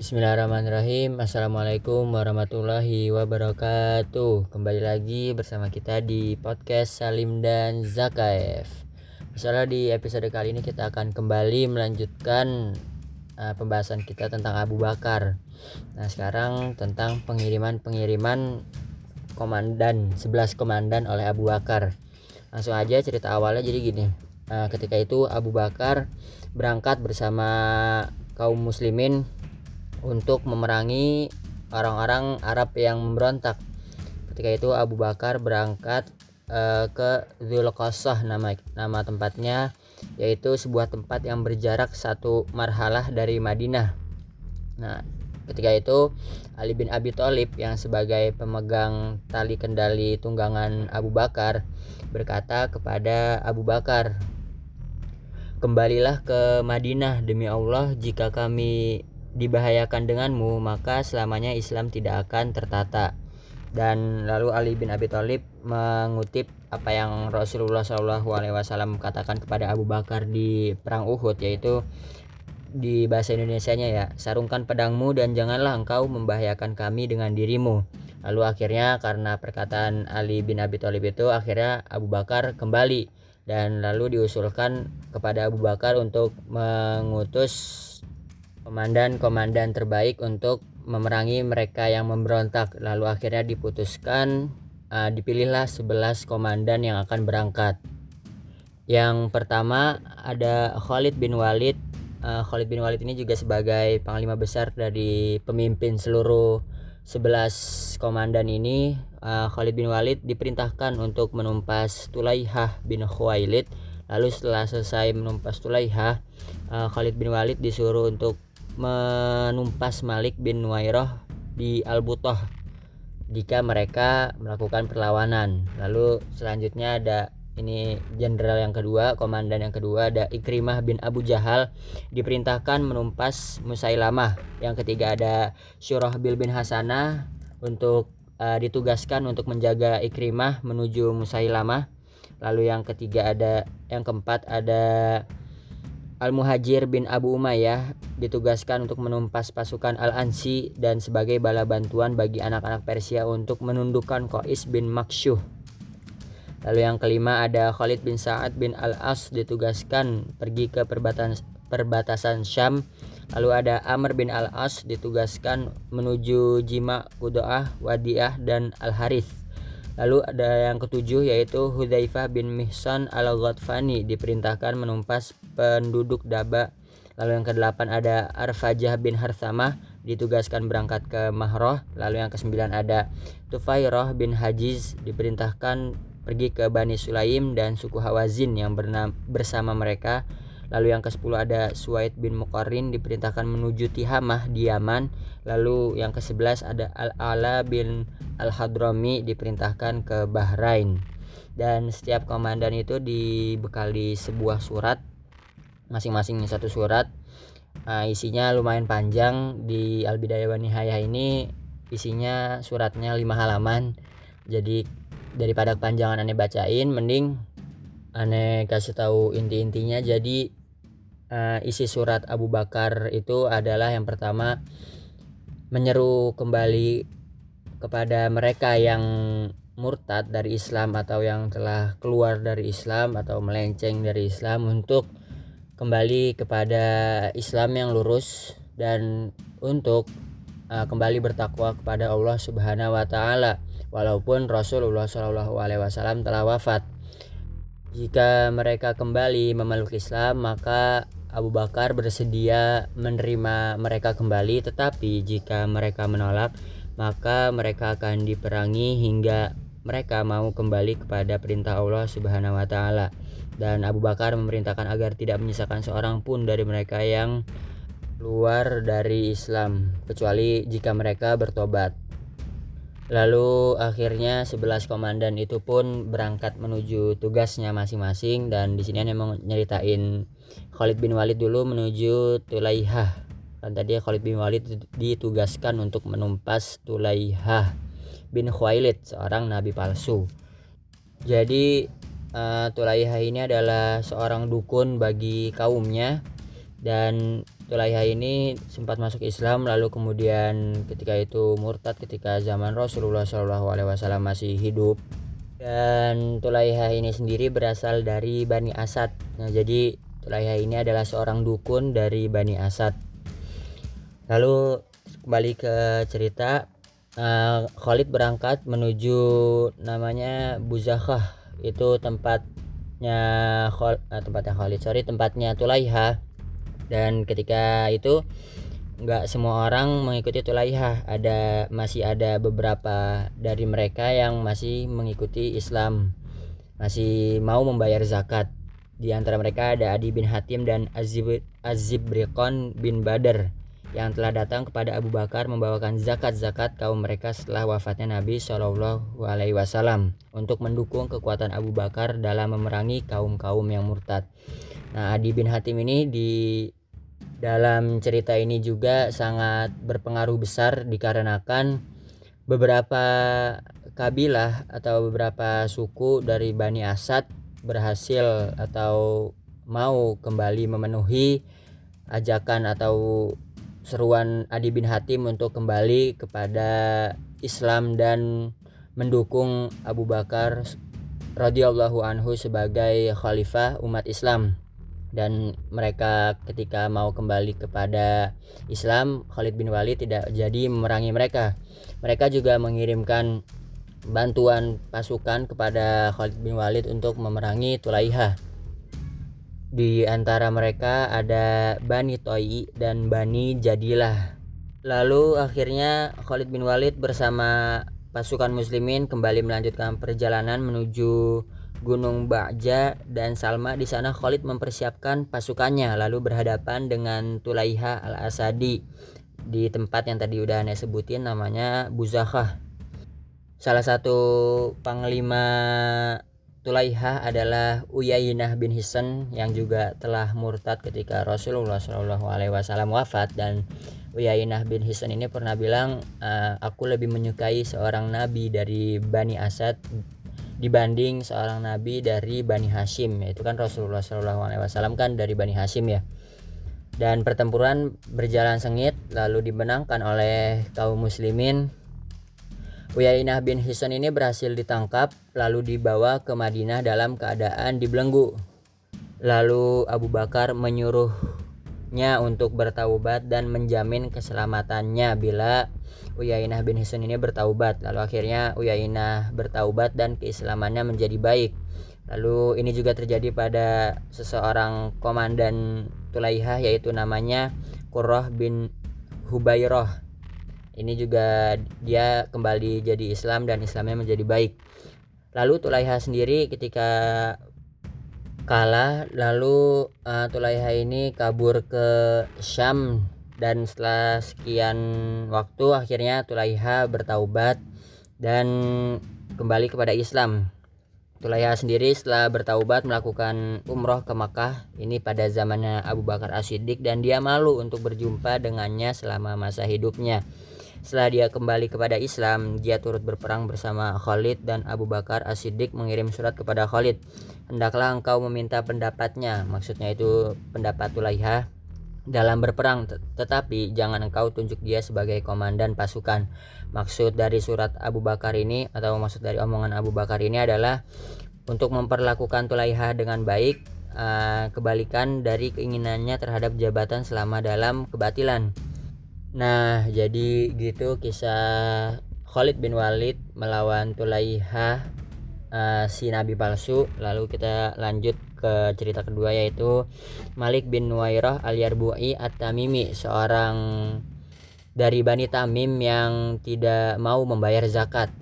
Bismillahirrahmanirrahim. Assalamualaikum warahmatullahi wabarakatuh. Kembali lagi bersama kita di podcast Salim dan Zakaev. Misalnya di episode kali ini kita akan kembali melanjutkan uh, pembahasan kita tentang Abu Bakar. Nah sekarang tentang pengiriman-pengiriman komandan 11 komandan oleh Abu Bakar. Langsung aja cerita awalnya. Jadi gini uh, Ketika itu Abu Bakar berangkat bersama kaum muslimin untuk memerangi orang-orang Arab yang memberontak. Ketika itu Abu Bakar berangkat uh, ke Zulqasah nama nama tempatnya yaitu sebuah tempat yang berjarak satu marhalah dari Madinah. Nah, ketika itu Ali bin Abi Thalib yang sebagai pemegang tali kendali tunggangan Abu Bakar berkata kepada Abu Bakar, "Kembalilah ke Madinah demi Allah jika kami dibahayakan denganmu maka selamanya Islam tidak akan tertata. Dan lalu Ali bin Abi Thalib mengutip apa yang Rasulullah Shallallahu Alaihi Wasallam katakan kepada Abu Bakar di perang Uhud yaitu di bahasa Indonesia-nya ya sarungkan pedangmu dan janganlah engkau membahayakan kami dengan dirimu. Lalu akhirnya karena perkataan Ali bin Abi Thalib itu akhirnya Abu Bakar kembali dan lalu diusulkan kepada Abu Bakar untuk mengutus komandan-komandan terbaik untuk memerangi mereka yang memberontak. Lalu akhirnya diputuskan uh, dipilihlah 11 komandan yang akan berangkat. Yang pertama ada Khalid bin Walid. Uh, Khalid bin Walid ini juga sebagai panglima besar dari pemimpin seluruh 11 komandan ini. Uh, Khalid bin Walid diperintahkan untuk menumpas Tulaihah bin Khuwailid. Lalu setelah selesai menumpas Tulaihah, uh, Khalid bin Walid disuruh untuk menumpas Malik bin Nuwairah di Al-Butoh jika mereka melakukan perlawanan. Lalu selanjutnya ada ini jenderal yang kedua, komandan yang kedua ada Ikrimah bin Abu Jahal diperintahkan menumpas Musailamah. Yang ketiga ada Syurahbil bin Hasanah untuk uh, ditugaskan untuk menjaga Ikrimah menuju Musailamah. Lalu yang ketiga ada yang keempat ada Al-Muhajir bin Abu Umayyah ditugaskan untuk menumpas pasukan Al-Ansi dan sebagai bala bantuan bagi anak-anak Persia untuk menundukkan Qais bin Maksyuh. Lalu yang kelima ada Khalid bin Sa'ad bin Al-As ditugaskan pergi ke perbatasan perbatasan Syam. Lalu ada Amr bin Al-As ditugaskan menuju Jima, Kudoah, Wadiah dan Al-Harith. Lalu ada yang ketujuh yaitu Hudzaifah bin Mihsan al-Ghatfani diperintahkan menumpas penduduk Daba. Lalu yang kedelapan ada Arfajah bin Harsamah ditugaskan berangkat ke Mahroh. Lalu yang kesembilan ada Tufairah bin Hajiz diperintahkan pergi ke Bani Sulaim dan suku Hawazin yang bersama mereka Lalu yang ke-10 ada Suaid bin Muqarrin diperintahkan menuju Tihamah di Yaman. Lalu yang ke-11 ada Al-Ala bin Al-Hadrami diperintahkan ke Bahrain. Dan setiap komandan itu dibekali sebuah surat masing-masing satu surat. Nah, isinya lumayan panjang di Al-Bidayah wa Nihayah ini isinya suratnya 5 halaman. Jadi daripada kepanjangan aneh bacain mending aneh kasih tahu inti-intinya jadi uh, isi surat Abu Bakar itu adalah yang pertama menyeru kembali kepada mereka yang murtad dari Islam atau yang telah keluar dari Islam atau melenceng dari Islam untuk kembali kepada Islam yang lurus dan untuk uh, kembali bertakwa kepada Allah Subhanahu wa taala walaupun Rasulullah Shallallahu alaihi wasallam telah wafat. Jika mereka kembali memeluk Islam, maka Abu Bakar bersedia menerima mereka kembali tetapi jika mereka menolak maka mereka akan diperangi hingga mereka mau kembali kepada perintah Allah Subhanahu wa taala dan Abu Bakar memerintahkan agar tidak menyisakan seorang pun dari mereka yang keluar dari Islam kecuali jika mereka bertobat. Lalu akhirnya 11 komandan itu pun berangkat menuju tugasnya masing-masing dan di sini memang nyeritain Khalid bin Walid dulu menuju Tulaihah. Kan tadi Khalid bin Walid ditugaskan untuk menumpas Tulaihah bin Khuwailid, seorang nabi palsu. Jadi uh, Tulaihah ini adalah seorang dukun bagi kaumnya dan Tulaiha ini sempat masuk Islam lalu kemudian ketika itu murtad ketika zaman Rasulullah Shallallahu Alaihi Wasallam masih hidup. Dan Tulaiha ini sendiri berasal dari Bani Asad. Nah jadi Tulaiha ini adalah seorang dukun dari Bani Asad. Lalu kembali ke cerita uh, Khalid berangkat menuju namanya Buzakhah. Itu tempatnya Khol, uh, tempatnya Khalid sorry tempatnya Tulaiha dan ketika itu nggak semua orang mengikuti Tulaiha ada masih ada beberapa dari mereka yang masih mengikuti Islam. Masih mau membayar zakat. Di antara mereka ada Adi bin Hatim dan Azib Azibrikon bin Badar yang telah datang kepada Abu Bakar membawakan zakat-zakat kaum mereka setelah wafatnya Nabi Shallallahu Alaihi Wasallam untuk mendukung kekuatan Abu Bakar dalam memerangi kaum-kaum yang murtad. Nah, Adi bin Hatim ini di dalam cerita ini juga sangat berpengaruh besar dikarenakan beberapa kabilah atau beberapa suku dari Bani Asad berhasil atau mau kembali memenuhi ajakan atau seruan Adi bin Hatim untuk kembali kepada Islam dan mendukung Abu Bakar radhiyallahu anhu sebagai khalifah umat Islam dan mereka ketika mau kembali kepada Islam Khalid bin Walid tidak jadi memerangi mereka. Mereka juga mengirimkan bantuan pasukan kepada Khalid bin Walid untuk memerangi Tulaiha di antara mereka ada Bani Toyi dan Bani Jadilah. Lalu akhirnya Khalid bin Walid bersama pasukan muslimin kembali melanjutkan perjalanan menuju Gunung Ba'ja dan Salma di sana Khalid mempersiapkan pasukannya lalu berhadapan dengan Tulaiha al-Asadi di tempat yang tadi udah aneh sebutin namanya Buzakhah. Salah satu panglima Tulaiha adalah Uyainah bin Hisan yang juga telah murtad ketika Rasulullah Shallallahu Alaihi Wasallam wafat dan Uyainah bin Hisan ini pernah bilang aku lebih menyukai seorang nabi dari Bani Asad dibanding seorang nabi dari Bani Hashim. Yaitu kan Rasulullah Shallallahu Alaihi Wasallam kan dari Bani Hashim ya. Dan pertempuran berjalan sengit lalu dimenangkan oleh kaum muslimin. Uyainah bin Hisan ini berhasil ditangkap lalu dibawa ke Madinah dalam keadaan dibelenggu. Lalu Abu Bakar menyuruhnya untuk bertaubat dan menjamin keselamatannya. Bila Uyainah bin Hisan ini bertaubat lalu akhirnya Uyainah bertaubat dan keislamannya menjadi baik. Lalu ini juga terjadi pada seseorang komandan Tulaiha yaitu namanya Qurrah bin Hubayroh ini juga dia kembali jadi Islam dan Islamnya menjadi baik. Lalu Tulaiha sendiri ketika kalah lalu uh, Tulaiha ini kabur ke Syam dan setelah sekian waktu akhirnya Tulaiha bertaubat dan kembali kepada Islam. Tulaiha sendiri setelah bertaubat melakukan umroh ke Makkah ini pada zamannya Abu Bakar As-Siddiq dan dia malu untuk berjumpa dengannya selama masa hidupnya. Setelah dia kembali kepada Islam, dia turut berperang bersama Khalid dan Abu Bakar As-Siddiq mengirim surat kepada Khalid. Hendaklah engkau meminta pendapatnya, maksudnya itu pendapat Tulaiha dalam berperang. Tetapi jangan engkau tunjuk dia sebagai komandan pasukan. Maksud dari surat Abu Bakar ini atau maksud dari omongan Abu Bakar ini adalah untuk memperlakukan Tulaiha dengan baik uh, kebalikan dari keinginannya terhadap jabatan selama dalam kebatilan nah jadi gitu kisah Khalid bin Walid melawan Tulaiha uh, si nabi palsu. Lalu kita lanjut ke cerita kedua yaitu Malik bin Nuwairah al-Yarbu'i at-Tamimi seorang dari Bani Tamim yang tidak mau membayar zakat.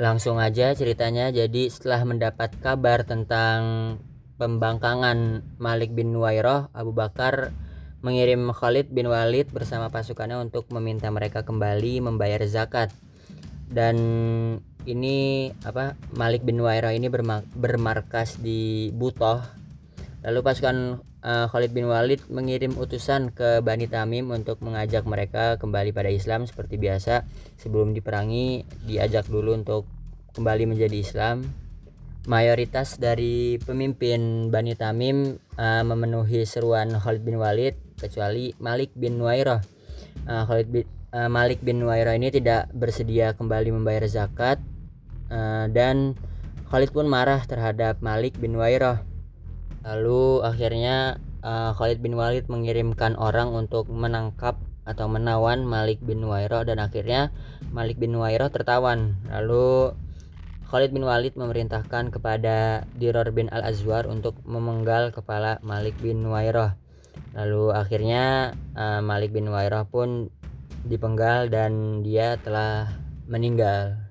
Langsung aja ceritanya. Jadi setelah mendapat kabar tentang pembangkangan Malik bin Nuwairah Abu Bakar mengirim Khalid bin Walid bersama pasukannya untuk meminta mereka kembali membayar zakat. Dan ini apa Malik bin Wairah ini bermarkas di Butoh. Lalu pasukan uh, Khalid bin Walid mengirim utusan ke Bani Tamim untuk mengajak mereka kembali pada Islam seperti biasa. Sebelum diperangi diajak dulu untuk kembali menjadi Islam. Mayoritas dari pemimpin Bani Tamim uh, memenuhi seruan Khalid bin Walid kecuali Malik bin Nuairah. Uh, Khalid bin uh, Malik bin Nuairah ini tidak bersedia kembali membayar zakat uh, dan Khalid pun marah terhadap Malik bin Nuairah. Lalu akhirnya uh, Khalid bin Walid mengirimkan orang untuk menangkap atau menawan Malik bin Nuairah dan akhirnya Malik bin Nuairah tertawan. Lalu Khalid bin Walid memerintahkan kepada Diror bin Al-Azwar untuk memenggal kepala Malik bin Nuairah. Lalu akhirnya uh, Malik bin Nuairah pun dipenggal dan dia telah meninggal.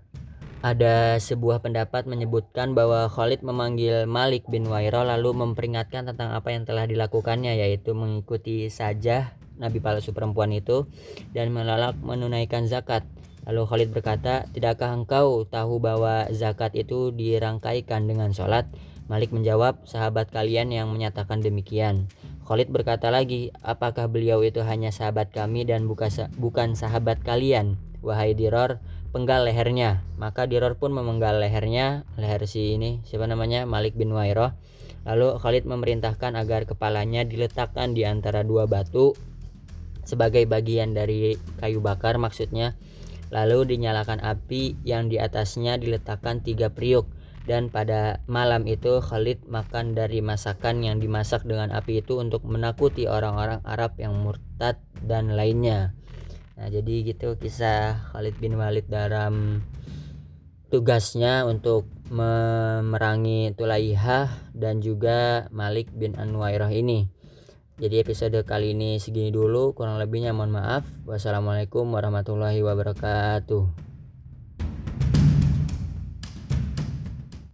Ada sebuah pendapat menyebutkan bahwa Khalid memanggil Malik bin Wairah lalu memperingatkan tentang apa yang telah dilakukannya yaitu mengikuti saja nabi palsu perempuan itu dan melalak menunaikan zakat. Lalu Khalid berkata, "Tidakkah engkau tahu bahwa zakat itu dirangkaikan dengan sholat?" Malik menjawab, "Sahabat kalian yang menyatakan demikian." Khalid berkata lagi, "Apakah beliau itu hanya sahabat kami dan bukan sahabat kalian?" Wahai Diror, penggal lehernya. Maka Diror pun memenggal lehernya, leher si ini, siapa namanya? Malik bin Wairoh. Lalu Khalid memerintahkan agar kepalanya diletakkan di antara dua batu sebagai bagian dari kayu bakar maksudnya. Lalu dinyalakan api yang di atasnya diletakkan tiga periuk dan pada malam itu Khalid makan dari masakan yang dimasak dengan api itu untuk menakuti orang-orang Arab yang murtad dan lainnya. Nah, jadi gitu kisah Khalid bin Walid dalam tugasnya untuk memerangi Tulaihah dan juga Malik bin Anwairah ini. Jadi episode kali ini segini dulu, kurang lebihnya mohon maaf. Wassalamualaikum warahmatullahi wabarakatuh.